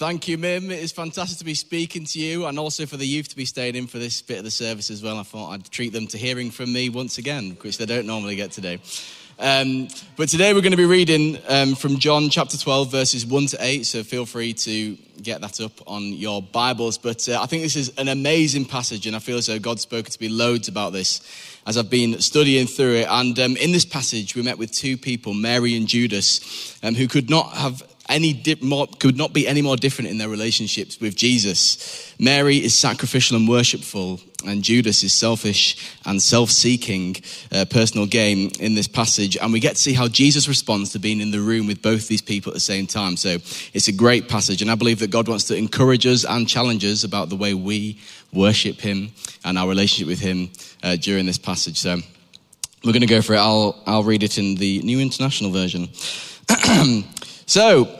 Thank you, Mim. It is fantastic to be speaking to you and also for the youth to be staying in for this bit of the service as well. I thought I'd treat them to hearing from me once again, which they don't normally get today. Um, but today we're going to be reading um, from John chapter 12, verses 1 to 8. So feel free to get that up on your Bibles. But uh, I think this is an amazing passage, and I feel as though God's spoken to me loads about this as I've been studying through it. And um, in this passage, we met with two people, Mary and Judas, um, who could not have any more, could not be any more different in their relationships with Jesus. Mary is sacrificial and worshipful, and Judas is selfish and self-seeking, uh, personal gain in this passage. And we get to see how Jesus responds to being in the room with both these people at the same time. So it's a great passage, and I believe that God wants to encourage us and challenge us about the way we worship Him and our relationship with Him uh, during this passage. So we're going to go for it. I'll I'll read it in the New International Version. so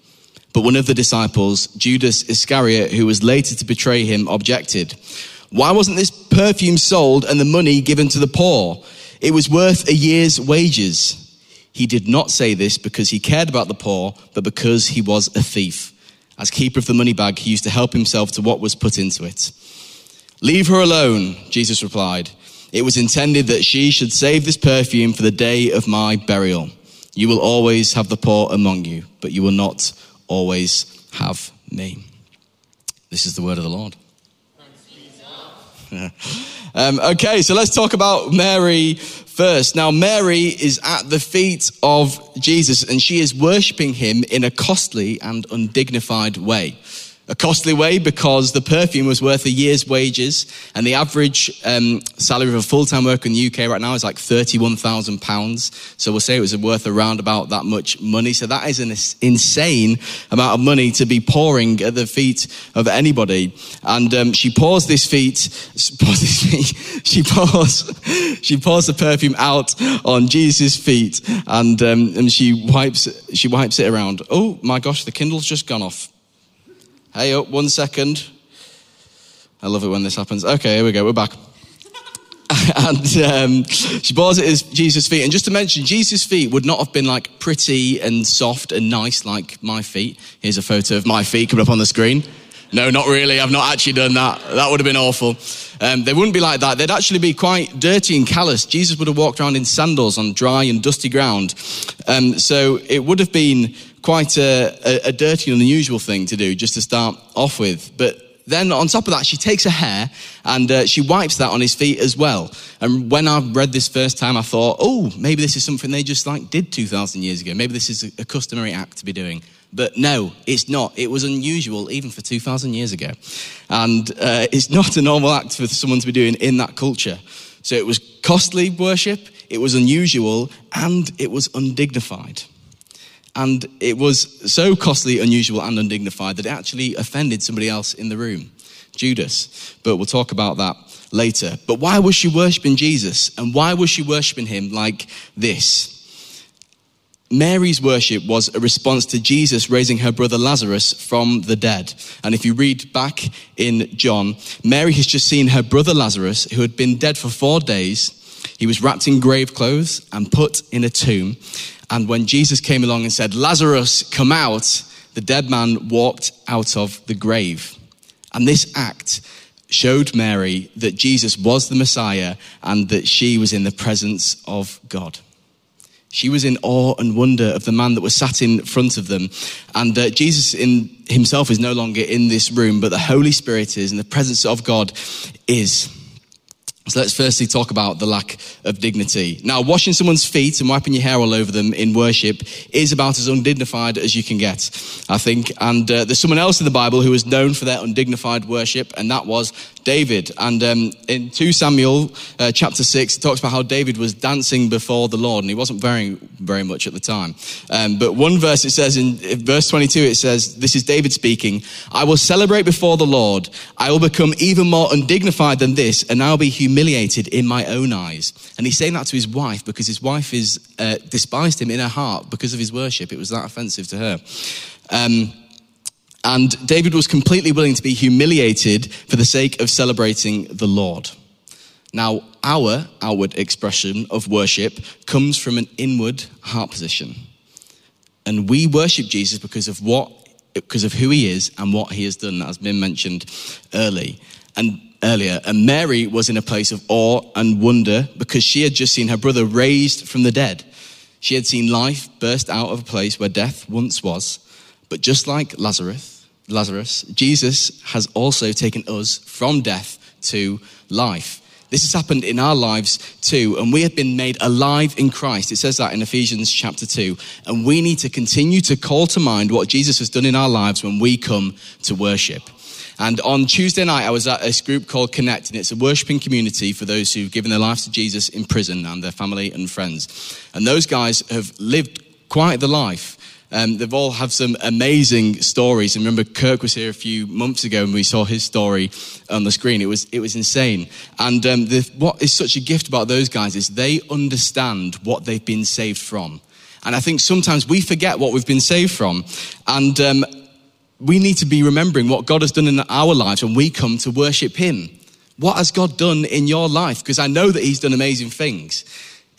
But one of the disciples, Judas Iscariot, who was later to betray him, objected. Why wasn't this perfume sold and the money given to the poor? It was worth a year's wages. He did not say this because he cared about the poor, but because he was a thief. As keeper of the money bag, he used to help himself to what was put into it. Leave her alone, Jesus replied. It was intended that she should save this perfume for the day of my burial. You will always have the poor among you, but you will not always have me. This is the word of the Lord. um, okay, so let's talk about Mary first. Now, Mary is at the feet of Jesus and she is worshipping him in a costly and undignified way a costly way because the perfume was worth a year's wages, and the average um, salary of a full-time worker in the UK right now is like thirty-one thousand pounds. So we'll say it was worth around about that much money. So that is an insane amount of money to be pouring at the feet of anybody. And um, she pours this feet, pours this feet. She pours, she pours the perfume out on Jesus' feet, and um, and she wipes she wipes it around. Oh my gosh, the Kindle's just gone off. Hey up, one second. I love it when this happens. Okay, here we go, we're back. and um, she pours it at Jesus' feet. And just to mention, Jesus' feet would not have been like pretty and soft and nice like my feet. Here's a photo of my feet coming up on the screen. No, not really. I've not actually done that. That would have been awful. Um, they wouldn't be like that. They'd actually be quite dirty and callous. Jesus would have walked around in sandals on dry and dusty ground. Um, so it would have been quite a, a, a dirty and unusual thing to do just to start off with. But then on top of that, she takes her hair and uh, she wipes that on his feet as well. And when I read this first time, I thought, oh, maybe this is something they just like did 2,000 years ago. Maybe this is a, a customary act to be doing. But no, it's not. It was unusual even for 2,000 years ago. And uh, it's not a normal act for someone to be doing in that culture. So it was costly worship, it was unusual, and it was undignified. And it was so costly, unusual, and undignified that it actually offended somebody else in the room, Judas. But we'll talk about that later. But why was she worshiping Jesus? And why was she worshiping him like this? Mary's worship was a response to Jesus raising her brother Lazarus from the dead. And if you read back in John, Mary has just seen her brother Lazarus, who had been dead for four days. He was wrapped in grave clothes and put in a tomb. And when Jesus came along and said, Lazarus, come out, the dead man walked out of the grave. And this act showed Mary that Jesus was the Messiah and that she was in the presence of God. She was in awe and wonder of the man that was sat in front of them. And uh, Jesus in himself is no longer in this room, but the Holy Spirit is, and the presence of God is. So let's firstly talk about the lack of dignity. Now, washing someone's feet and wiping your hair all over them in worship is about as undignified as you can get, I think. And uh, there's someone else in the Bible who was known for their undignified worship, and that was David. And um, in 2 Samuel uh, chapter 6, it talks about how David was dancing before the Lord, and he wasn't very, very much at the time. Um, but one verse it says, in, verse 22, it says, This is David speaking, I will celebrate before the Lord. I will become even more undignified than this, and I will be humiliated in my own eyes. And he's saying that to his wife because his wife is uh, despised him in her heart because of his worship. It was that offensive to her. Um, and David was completely willing to be humiliated for the sake of celebrating the Lord. Now, our outward expression of worship comes from an inward heart position. And we worship Jesus because of what because of who he is and what he has done, as been mentioned early and earlier. And Mary was in a place of awe and wonder because she had just seen her brother raised from the dead. She had seen life burst out of a place where death once was. But just like Lazarus, Lazarus, Jesus has also taken us from death to life. This has happened in our lives too, and we have been made alive in Christ. It says that in Ephesians chapter 2. And we need to continue to call to mind what Jesus has done in our lives when we come to worship. And on Tuesday night, I was at this group called Connect, and it's a worshiping community for those who've given their lives to Jesus in prison and their family and friends. And those guys have lived quite the life. Um, they've all have some amazing stories. And remember, Kirk was here a few months ago, and we saw his story on the screen. It was it was insane. And um, the, what is such a gift about those guys is they understand what they've been saved from. And I think sometimes we forget what we've been saved from, and um, we need to be remembering what God has done in our lives when we come to worship Him. What has God done in your life? Because I know that He's done amazing things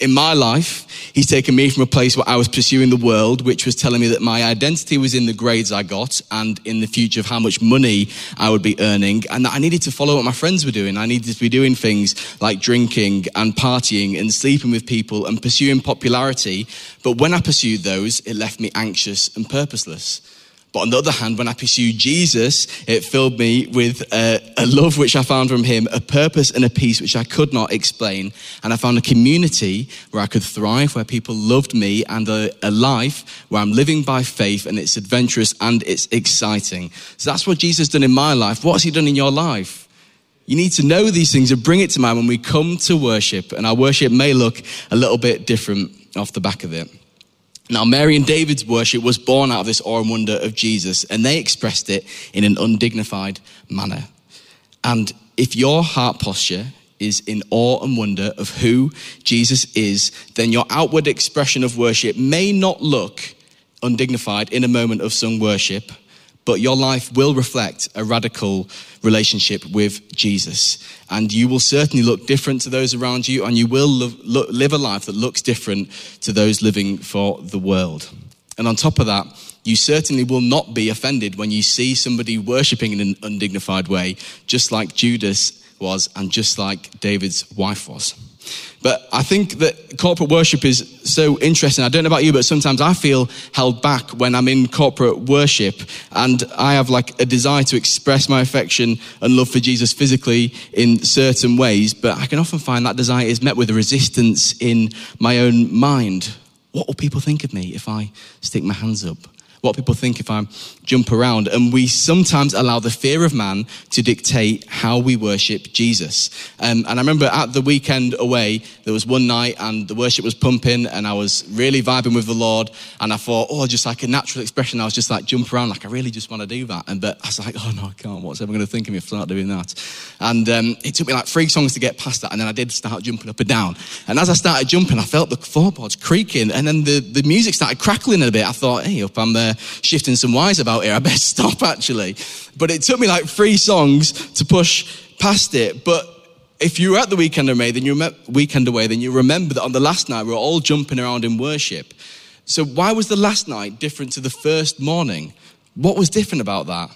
in my life, he's taken me from a place where I was pursuing the world, which was telling me that my identity was in the grades I got and in the future of how much money I would be earning, and that I needed to follow what my friends were doing. I needed to be doing things like drinking and partying and sleeping with people and pursuing popularity. But when I pursued those, it left me anxious and purposeless. But on the other hand, when I pursued Jesus, it filled me with a, a, love which I found from him, a purpose and a peace which I could not explain. And I found a community where I could thrive, where people loved me, and a, a life where I'm living by faith and it's adventurous and it's exciting. So that's what Jesus done in my life. What's he done in your life? You need to know these things and bring it to mind when we come to worship. And our worship may look a little bit different off the back of it. Now, Mary and David's worship was born out of this awe and wonder of Jesus, and they expressed it in an undignified manner. And if your heart posture is in awe and wonder of who Jesus is, then your outward expression of worship may not look undignified in a moment of sung worship, but your life will reflect a radical relationship with Jesus. And you will certainly look different to those around you, and you will live a life that looks different to those living for the world. And on top of that, you certainly will not be offended when you see somebody worshipping in an undignified way, just like Judas was and just like David's wife was. But I think that corporate worship is so interesting. I don't know about you, but sometimes I feel held back when I'm in corporate worship and I have like a desire to express my affection and love for Jesus physically in certain ways. But I can often find that desire is met with a resistance in my own mind. What will people think of me if I stick my hands up? what people think if I jump around. And we sometimes allow the fear of man to dictate how we worship Jesus. Um, and I remember at the weekend away, there was one night and the worship was pumping and I was really vibing with the Lord. And I thought, oh, just like a natural expression, I was just like jump around, like I really just want to do that. And but I was like, oh no, I can't. What's everyone going to think of me if I start doing that? And um, it took me like three songs to get past that. And then I did start jumping up and down. And as I started jumping, I felt the floorboards creaking and then the, the music started crackling a bit. I thought, hey, up I'm there shifting some wires about here. I better stop actually. But it took me like three songs to push past it. But if you were at the weekend away, then you weekend away, then you remember that on the last night we were all jumping around in worship. So why was the last night different to the first morning? What was different about that?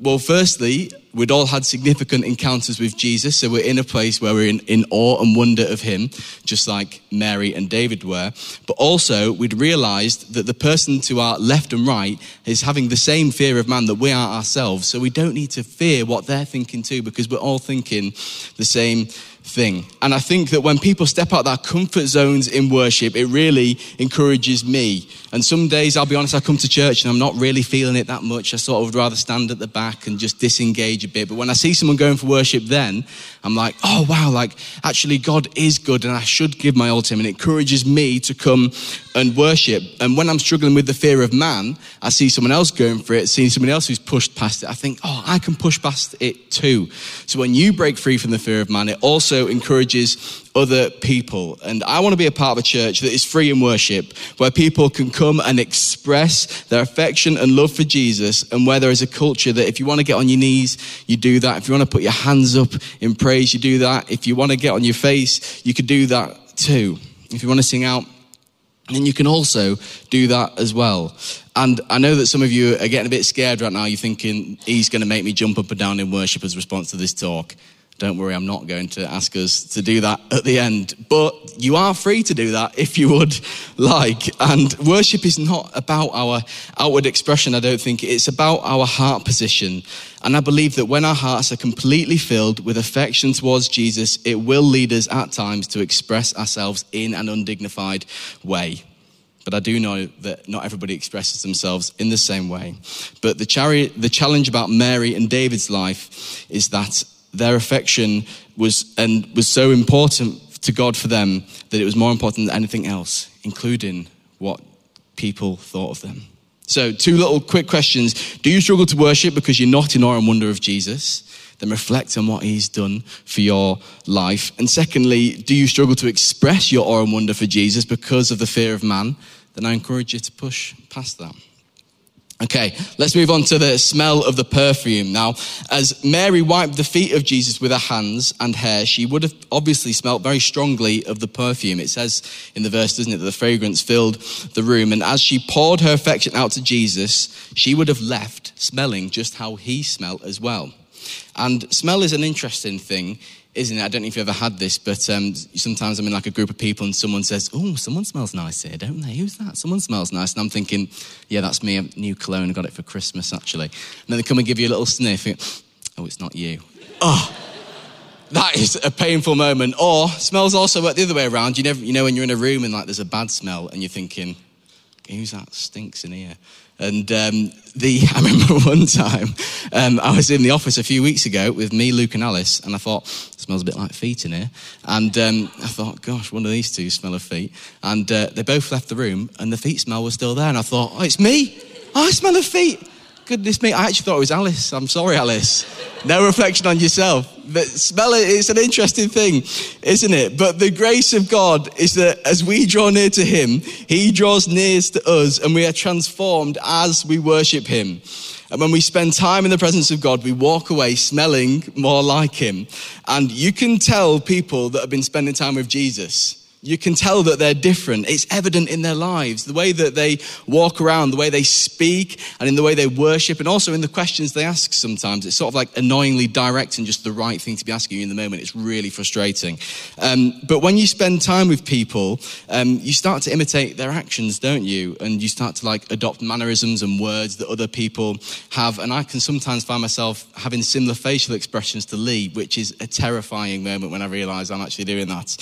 Well, firstly, we'd all had significant encounters with Jesus, so we're in a place where we're in, in awe and wonder of him, just like Mary and David were. But also, we'd realized that the person to our left and right is having the same fear of man that we are ourselves, so we don't need to fear what they're thinking too, because we're all thinking the same thing. And I think that when people step out of their comfort zones in worship, it really encourages me. And some days, I'll be honest, I come to church and I'm not really feeling it that much. I sort of would rather stand at the back and just disengage a bit. But when I see someone going for worship, then I'm like, oh wow, like actually God is good and I should give my all to him. And it encourages me to come and worship. And when I'm struggling with the fear of man, I see someone else going for it, seeing someone else who's pushed past it. I think, oh, I can push past it too. So when you break free from the fear of man, it also encourages other people. And I want to be a part of a church that is free in worship, where people can come and express their affection and love for Jesus, and where there is a culture that if you want to get on your knees, you do that. If you want to put your hands up in praise, you do that. If you want to get on your face, you can do that too. If you want to sing out, then you can also do that as well. And I know that some of you are getting a bit scared right now. You're thinking, he's going to make me jump up and down in worship as a response to this talk. Don't worry, I'm not going to ask us to do that at the end. But you are free to do that if you would like. And worship is not about our outward expression, I don't think. It's about our heart position. And I believe that when our hearts are completely filled with affection towards Jesus, it will lead us at times to express ourselves in an undignified way. But I do know that not everybody expresses themselves in the same way. But the, chari- the challenge about Mary and David's life is that their affection was and was so important to God for them that it was more important than anything else, including what people thought of them. So, two little quick questions. Do you struggle to worship because you're not in awe and wonder of Jesus? Then reflect on what he's done for your life. And secondly, do you struggle to express your awe and wonder for Jesus because of the fear of man? Then I encourage you to push past that. Okay, let's move on to the smell of the perfume. Now, as Mary wiped the feet of Jesus with her hands and hair, she would have obviously smelt very strongly of the perfume. It says in the verse, doesn't it, that the fragrance filled the room. And as she poured her affection out to Jesus, she would have left smelling just how he smelt as well. And smell is an interesting thing isn't it? I don't know if you've ever had this, but um, sometimes I'm in like a group of people and someone says, Oh, someone smells nice here, don't they? Who's that? Someone smells nice. And I'm thinking, Yeah, that's me, a new cologne. I got it for Christmas, actually. And then they come and give you a little sniff. oh, it's not you. Oh, that is a painful moment. Or smells also work the other way around. You, never, you know, when you're in a room and like there's a bad smell and you're thinking, Who's that stinks in here? And um, the, I remember one time um, I was in the office a few weeks ago with me, Luke, and Alice, and I thought, smells a bit like feet in here. And um, I thought, gosh, one of these two smell of feet. And uh, they both left the room, and the feet smell was still there. And I thought, oh, it's me. Oh, I smell of feet goodness me, I actually thought it was Alice. I'm sorry, Alice. No reflection on yourself. But smell it, it's an interesting thing, isn't it? But the grace of God is that as we draw near to Him, He draws near to us and we are transformed as we worship Him. And when we spend time in the presence of God, we walk away smelling more like Him. And you can tell people that have been spending time with Jesus you can tell that they're different. It's evident in their lives, the way that they walk around, the way they speak, and in the way they worship, and also in the questions they ask sometimes. It's sort of like annoyingly direct and just the right thing to be asking you in the moment. It's really frustrating. Um, but when you spend time with people, um, you start to imitate their actions, don't you? And you start to like adopt mannerisms and words that other people have. And I can sometimes find myself having similar facial expressions to Lee, which is a terrifying moment when I realize I'm actually doing that.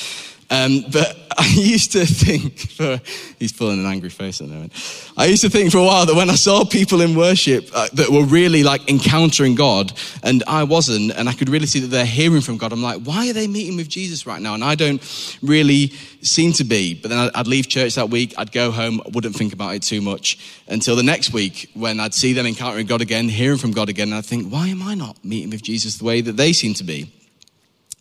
Um, but I used to think, for, he's pulling an angry face at the moment. I used to think for a while that when I saw people in worship uh, that were really like encountering God and I wasn't, and I could really see that they're hearing from God, I'm like, why are they meeting with Jesus right now? And I don't really seem to be. But then I'd leave church that week, I'd go home, wouldn't think about it too much until the next week when I'd see them encountering God again, hearing from God again, and I'd think, why am I not meeting with Jesus the way that they seem to be?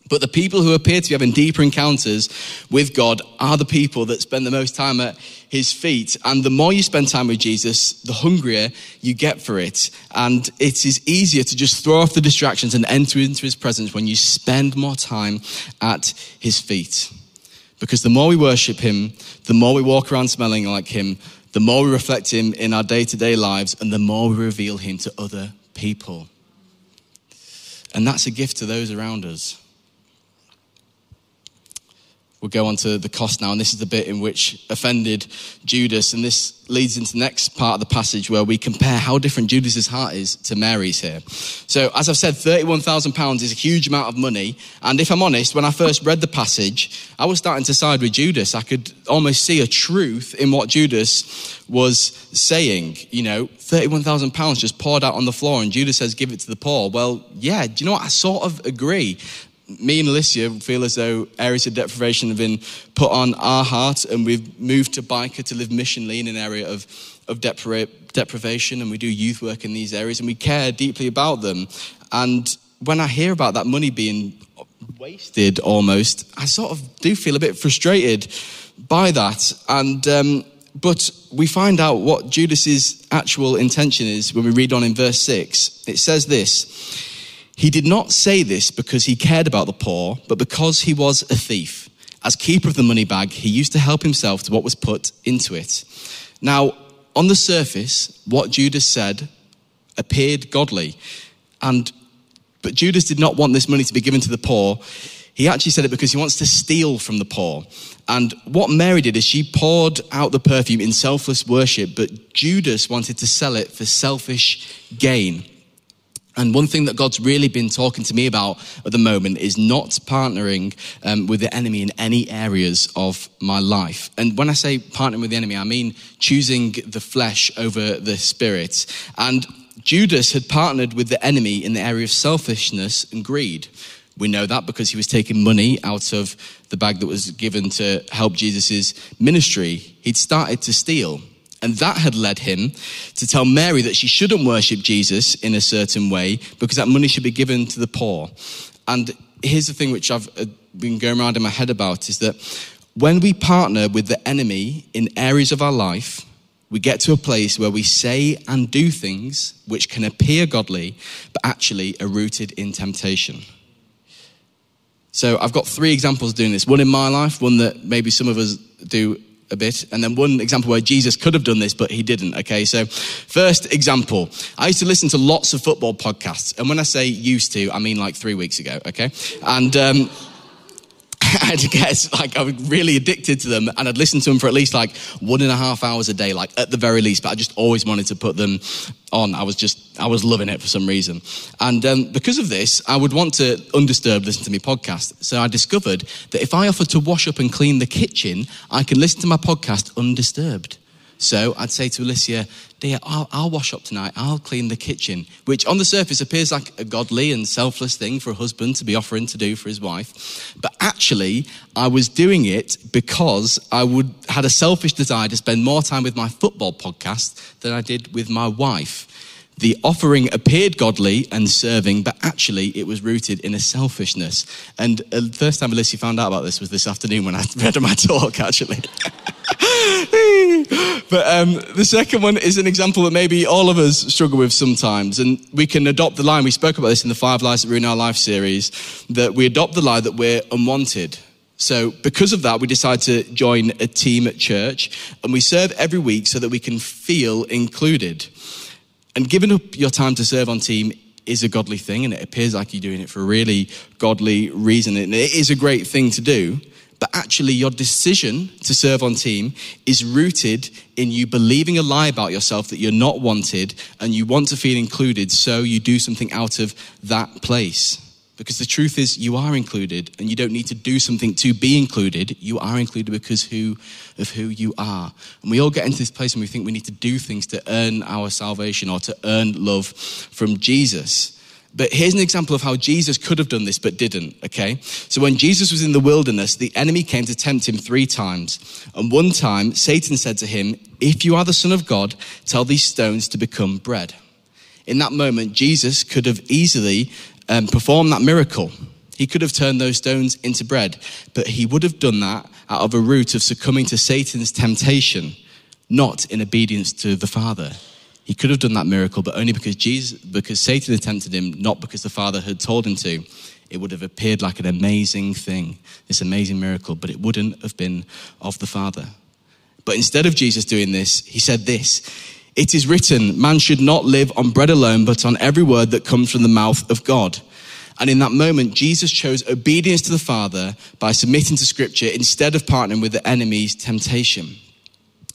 But the people who appear to be having deeper encounters with God are the people that spend the most time at his feet. And the more you spend time with Jesus, the hungrier you get for it. And it is easier to just throw off the distractions and enter into his presence when you spend more time at his feet. Because the more we worship him, the more we walk around smelling like him, the more we reflect him in our day to day lives, and the more we reveal him to other people. And that's a gift to those around us. We'll go on to the cost now, and this is the bit in which offended Judas, and this leads into the next part of the passage where we compare how different Judas's heart is to Mary's here. So, as I've said, £31,000 is a huge amount of money, and if I'm honest, when I first read the passage, I was starting to side with Judas. I could almost see a truth in what Judas was saying. You know, £31,000 just poured out on the floor, and Judas says, Give it to the poor. Well, yeah, do you know what? I sort of agree me and Alicia feel as though areas of deprivation have been put on our heart, and we've moved to Byker to live missionally in an area of, of depri- deprivation, and we do youth work in these areas, and we care deeply about them. And when I hear about that money being wasted almost, I sort of do feel a bit frustrated by that. And um, but we find out what Judas's actual intention is when we read on in verse six. It says this. He did not say this because he cared about the poor, but because he was a thief. As keeper of the money bag, he used to help himself to what was put into it. Now, on the surface, what Judas said appeared godly. And but Judas did not want this money to be given to the poor. He actually said it because he wants to steal from the poor. And what Mary did is she poured out the perfume in selfless worship, but Judas wanted to sell it for selfish gain. And one thing that God's really been talking to me about at the moment is not partnering um, with the enemy in any areas of my life. And when I say partnering with the enemy, I mean choosing the flesh over the spirit. And Judas had partnered with the enemy in the area of selfishness and greed. We know that because he was taking money out of the bag that was given to help Jesus' ministry. He'd started to steal. And that had led him to tell Mary that she shouldn't worship Jesus in a certain way because that money should be given to the poor. And here's the thing which I've uh, been going around in my head about is that when we partner with the enemy in areas of our life, we get to a place where we say and do things which can appear godly, but actually are rooted in temptation. So I've got three examples doing this one in my life, one that maybe some of us do a bit. And then one example where Jesus could have done this, but he didn't. Okay, so first example I used to listen to lots of football podcasts. And when I say used to, I mean like three weeks ago. Okay. And, um, I guess like I was really addicted to them and I'd listen to them for at least like one and a half hours a day, like at the very least, but I just always wanted to put them on. I was just, I was loving it for some reason. And um, because of this, I would want to undisturbed listen to my podcast. So I discovered that if I offered to wash up and clean the kitchen, I can listen to my podcast undisturbed. So I'd say to Alicia, Dear, I'll, I'll, wash up tonight, I'll clean the kitchen, which on the surface appears like a godly and selfless thing for a husband to be offering to do for his wife. But actually, I was doing it because I would had a selfish desire to spend more time with my football podcast than I did with my wife. The offering appeared godly and serving, but actually it was rooted in a selfishness. And uh, the first time Alicia found out about this was this afternoon when I read my talk, actually. but um, the second one is an example that maybe all of us struggle with sometimes. And we can adopt the line, we spoke about this in the Five Lies That Ruin Our Life series, that we adopt the lie that we're unwanted. So, because of that, we decide to join a team at church and we serve every week so that we can feel included. And giving up your time to serve on team is a godly thing, and it appears like you're doing it for a really godly reason. And it is a great thing to do. But actually, your decision to serve on team is rooted in you believing a lie about yourself that you're not wanted and you want to feel included, so you do something out of that place. Because the truth is, you are included, and you don't need to do something to be included. You are included because who, of who you are. And we all get into this place and we think we need to do things to earn our salvation or to earn love from Jesus. But here's an example of how Jesus could have done this but didn't, okay? So when Jesus was in the wilderness, the enemy came to tempt him three times. And one time, Satan said to him, If you are the Son of God, tell these stones to become bread. In that moment, Jesus could have easily um, performed that miracle. He could have turned those stones into bread, but he would have done that out of a root of succumbing to Satan's temptation, not in obedience to the Father. He could have done that miracle, but only because Jesus, because Satan had tempted him, not because the Father had told him to. It would have appeared like an amazing thing, this amazing miracle, but it wouldn't have been of the Father. But instead of Jesus doing this, he said this It is written, man should not live on bread alone, but on every word that comes from the mouth of God. And in that moment, Jesus chose obedience to the Father by submitting to Scripture instead of partnering with the enemy's temptation.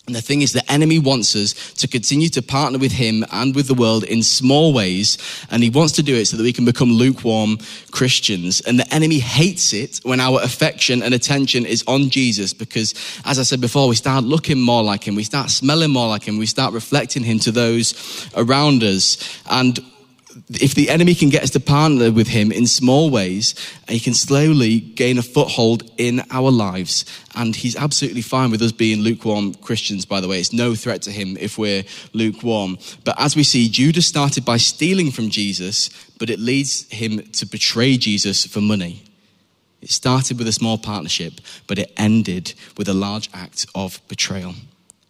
And the thing is, the enemy wants us to continue to partner with him and with the world in small ways. And he wants to do it so that we can become lukewarm Christians. And the enemy hates it when our affection and attention is on Jesus because, as I said before, we start looking more like him. We start smelling more like him. We start reflecting him to those around us. And if the enemy can get us to partner with him in small ways, he can slowly gain a foothold in our lives. And he's absolutely fine with us being lukewarm Christians, by the way. It's no threat to him if we're lukewarm. But as we see, Judas started by stealing from Jesus, but it leads him to betray Jesus for money. It started with a small partnership, but it ended with a large act of betrayal.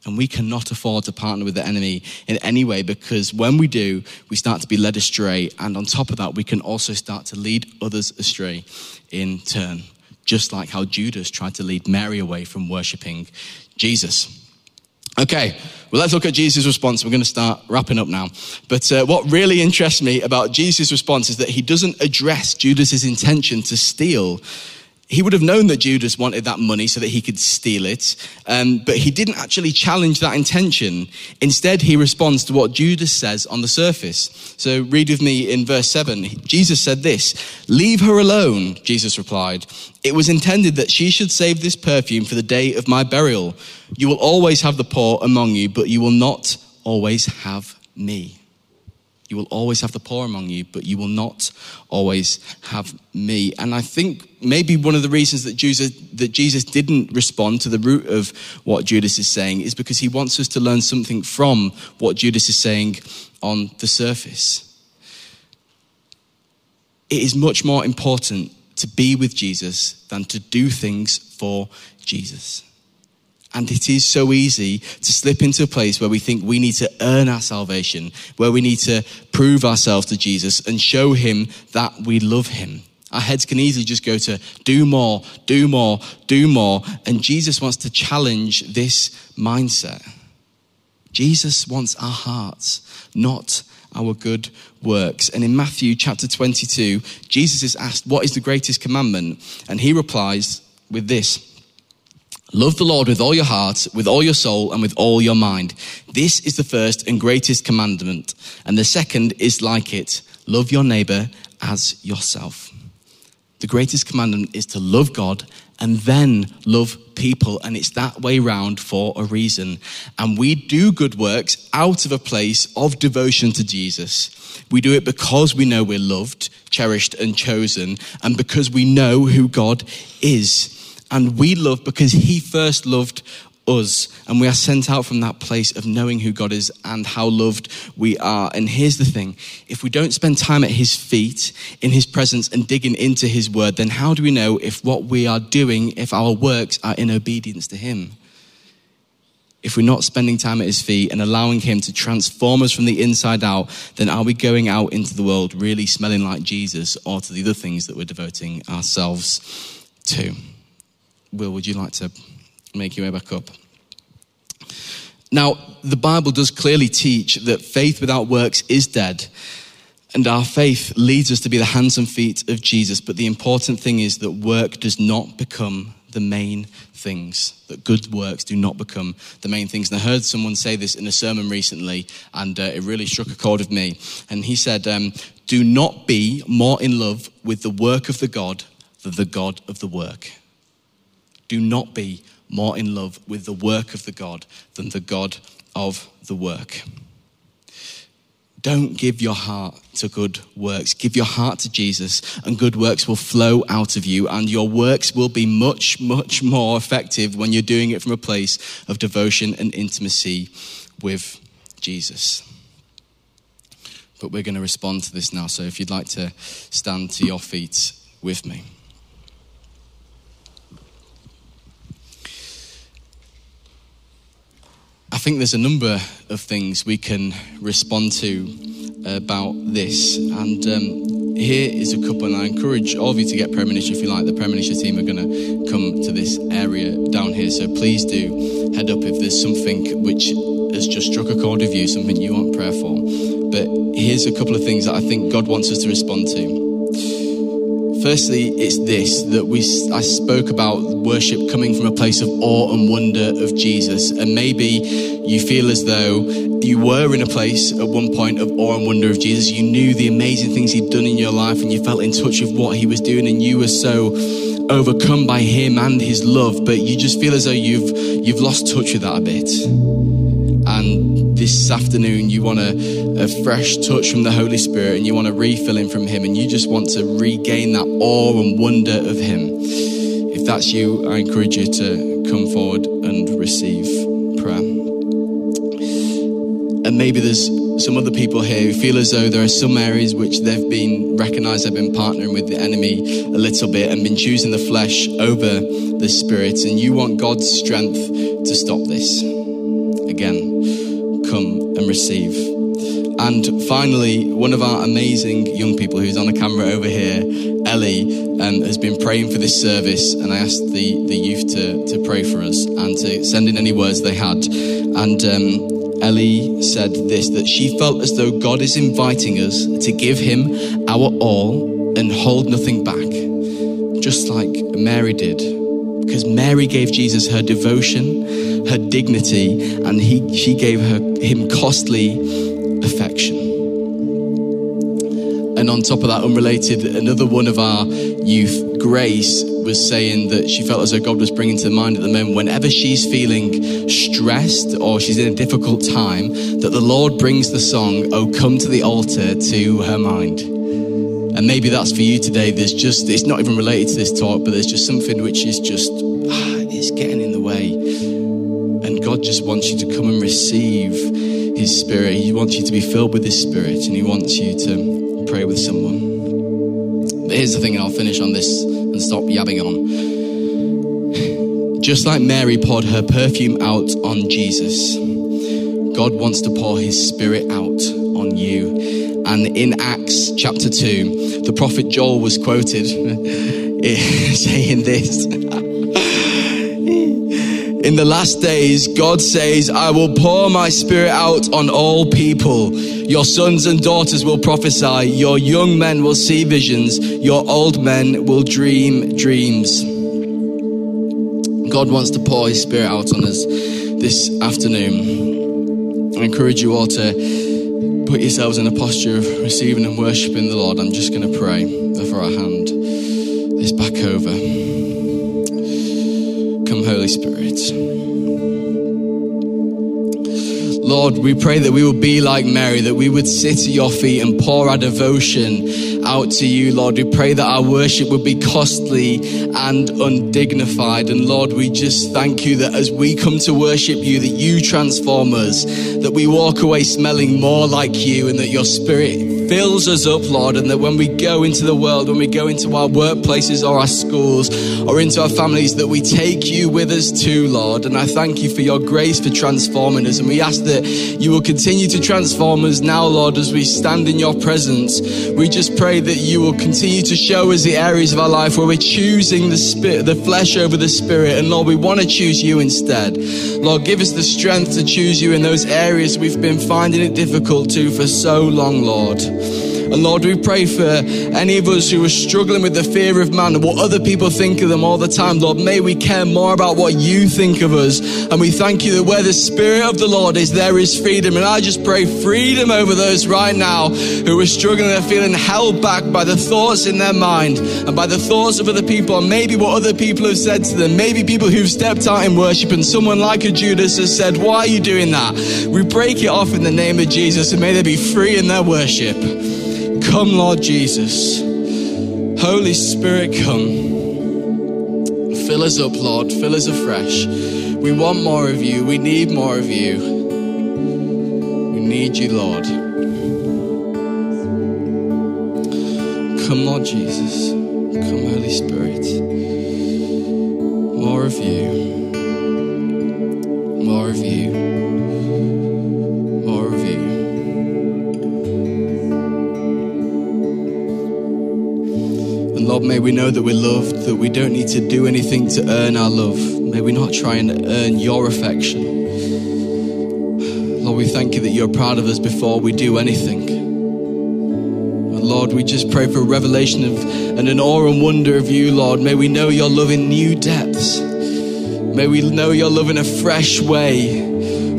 And we cannot afford to partner with the enemy in any way because when we do, we start to be led astray. And on top of that, we can also start to lead others astray in turn, just like how Judas tried to lead Mary away from worshiping Jesus. Okay, well, let's look at Jesus' response. We're going to start wrapping up now. But uh, what really interests me about Jesus' response is that he doesn't address Judas' intention to steal he would have known that Judas wanted that money so that he could steal it, um, but he didn't actually challenge that intention. Instead, he responds to what Judas says on the surface. So read with me in verse 7. Jesus said this Leave her alone, Jesus replied. It was intended that she should save this perfume for the day of my burial. You will always have the poor among you, but you will not always have me. You will always have the poor among you, but you will not always have me. And I think maybe one of the reasons that Jesus, that Jesus didn't respond to the root of what Judas is saying is because he wants us to learn something from what Judas is saying on the surface. It is much more important to be with Jesus than to do things for Jesus. And it is so easy to slip into a place where we think we need to earn our salvation, where we need to prove ourselves to Jesus and show him that we love him. Our heads can easily just go to do more, do more, do more. And Jesus wants to challenge this mindset. Jesus wants our hearts, not our good works. And in Matthew chapter 22, Jesus is asked, What is the greatest commandment? And he replies with this Love the Lord with all your heart, with all your soul, and with all your mind. This is the first and greatest commandment. And the second is like it love your neighbor as yourself. The greatest commandment is to love God and then love people. And it's that way round for a reason. And we do good works out of a place of devotion to Jesus. We do it because we know we're loved, cherished, and chosen, and because we know who God is and we love because he first loved us. And we are sent out from that place of knowing who God is and how loved we are. And here's the thing if we don't spend time at his feet, in his presence, and digging into his word, then how do we know if what we are doing, if our works are in obedience to him? If we're not spending time at his feet and allowing him to transform us from the inside out, then are we going out into the world really smelling like Jesus or to the other things that we're devoting ourselves to? Will, would you like to make your way back up? Now, the Bible does clearly teach that faith without works is dead. And our faith leads us to be the hands and feet of Jesus. But the important thing is that work does not become the main things, that good works do not become the main things. And I heard someone say this in a sermon recently, and uh, it really struck a chord with me. And he said, um, Do not be more in love with the work of the God than the God of the work do not be more in love with the work of the God than the God of the work. Don't give your heart to good works. Give your heart to Jesus, and good works will flow out of you. And your works will be much, much more effective when you're doing it from a place of devotion and intimacy with Jesus. But we're going to respond to this now. So if you'd like to stand to your feet with me. Think there's a number of things we can respond to about this. And um, here is a couple, and I encourage all of you to get Premonition if you like. The Premonition team are going to come to this area down here. So please do head up if there's something which has just struck a chord with you, something you want prayer for. But here's a couple of things that I think God wants us to respond to. Firstly, it's this that we I spoke about worship coming from a place of awe and wonder of Jesus. And maybe you feel as though you were in a place at one point of awe and wonder of Jesus. You knew the amazing things he'd done in your life and you felt in touch with what he was doing and you were so overcome by him and his love, but you just feel as though you've you've lost touch with that a bit. And this afternoon you want a, a fresh touch from the Holy Spirit and you want a refilling from him and you just want to regain that awe and wonder of him. If that's you, I encourage you to come forward and receive prayer. And maybe there's some other people here who feel as though there are some areas which they've been recognized they've been partnering with the enemy a little bit and been choosing the flesh over the spirit, and you want God's strength to stop this. Again, come and receive. And finally, one of our amazing young people who's on the camera over here, Ellie, um, has been praying for this service. And I asked the, the youth to, to pray for us and to send in any words they had. And um, Ellie said this that she felt as though God is inviting us to give Him our all and hold nothing back, just like Mary did. Because Mary gave Jesus her devotion, her dignity, and he, she gave her, him costly affection. And on top of that, unrelated, another one of our youth, Grace, was saying that she felt as though God was bringing to mind at the moment, whenever she's feeling stressed or she's in a difficult time, that the Lord brings the song, Oh, come to the altar, to her mind. And maybe that's for you today. There's just, it's not even related to this talk, but there's just something which is just, ah, it's getting in the way. And God just wants you to come and receive His Spirit. He wants you to be filled with His Spirit, and He wants you to pray with someone. But here's the thing, and I'll finish on this and stop yabbing on. Just like Mary poured her perfume out on Jesus, God wants to pour his spirit out on you. And in Acts chapter 2, the prophet Joel was quoted saying this. In the last days, God says, I will pour my spirit out on all people. Your sons and daughters will prophesy. Your young men will see visions. Your old men will dream dreams. God wants to pour his spirit out on us this afternoon. I encourage you all to put yourselves in a posture of receiving and worshiping the Lord. I'm just going to pray before I hand this back over. Spirit. Lord, we pray that we will be like Mary, that we would sit at your feet and pour our devotion out to you, Lord. We pray that our worship would be costly and undignified. And Lord, we just thank you that as we come to worship you, that you transform us, that we walk away smelling more like you, and that your spirit fills us up, Lord, and that when we go into the world, when we go into our workplaces or our schools or into our families, that we take you with us too, Lord. And I thank you for your grace for transforming us. And we ask that you will continue to transform us now, Lord, as we stand in your presence. We just pray that you will continue to show us the areas of our life where we're choosing the spirit, the flesh over the spirit. And Lord, we want to choose you instead. Lord, give us the strength to choose you in those areas we've been finding it difficult to for so long, Lord. And Lord, we pray for any of us who are struggling with the fear of man and what other people think of them all the time. Lord, may we care more about what you think of us. And we thank you that where the Spirit of the Lord is, there is freedom. And I just pray freedom over those right now who are struggling and feeling held back by the thoughts in their mind and by the thoughts of other people and maybe what other people have said to them. Maybe people who've stepped out in worship and someone like a Judas has said, Why are you doing that? We break it off in the name of Jesus and may they be free in their worship. Come, Lord Jesus. Holy Spirit, come. Fill us up, Lord. Fill us afresh. We want more of you. We need more of you. We need you, Lord. Come, Lord Jesus. Come, Holy Spirit. More of you. More of you. May we know that we're loved, that we don't need to do anything to earn our love. May we not try and earn your affection. Lord, we thank you that you're proud of us before we do anything. And Lord, we just pray for a revelation of and an awe and wonder of you, Lord. May we know your love in new depths. May we know your love in a fresh way.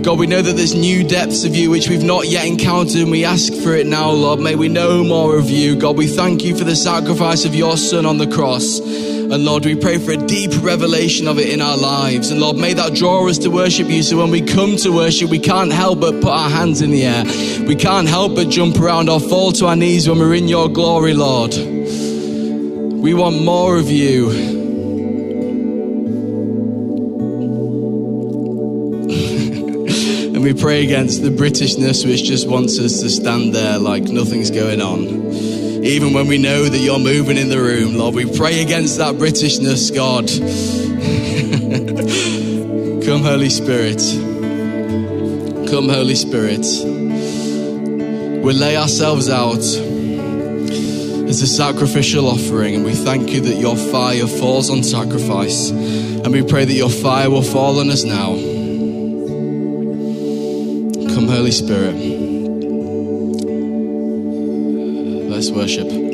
God, we know that there's new depths of you which we've not yet encountered, and we ask for it now, Lord. May we know more of you. God, we thank you for the sacrifice of your Son on the cross. And Lord, we pray for a deep revelation of it in our lives. And Lord, may that draw us to worship you. So when we come to worship, we can't help but put our hands in the air. We can't help but jump around or fall to our knees when we're in your glory, Lord. We want more of you. Pray against the Britishness which just wants us to stand there like nothing's going on. Even when we know that you're moving in the room, Lord, we pray against that Britishness, God. Come, Holy Spirit. Come, Holy Spirit. We lay ourselves out as a sacrificial offering, and we thank you that your fire falls on sacrifice. And we pray that your fire will fall on us now. Holy Spirit. Let's worship.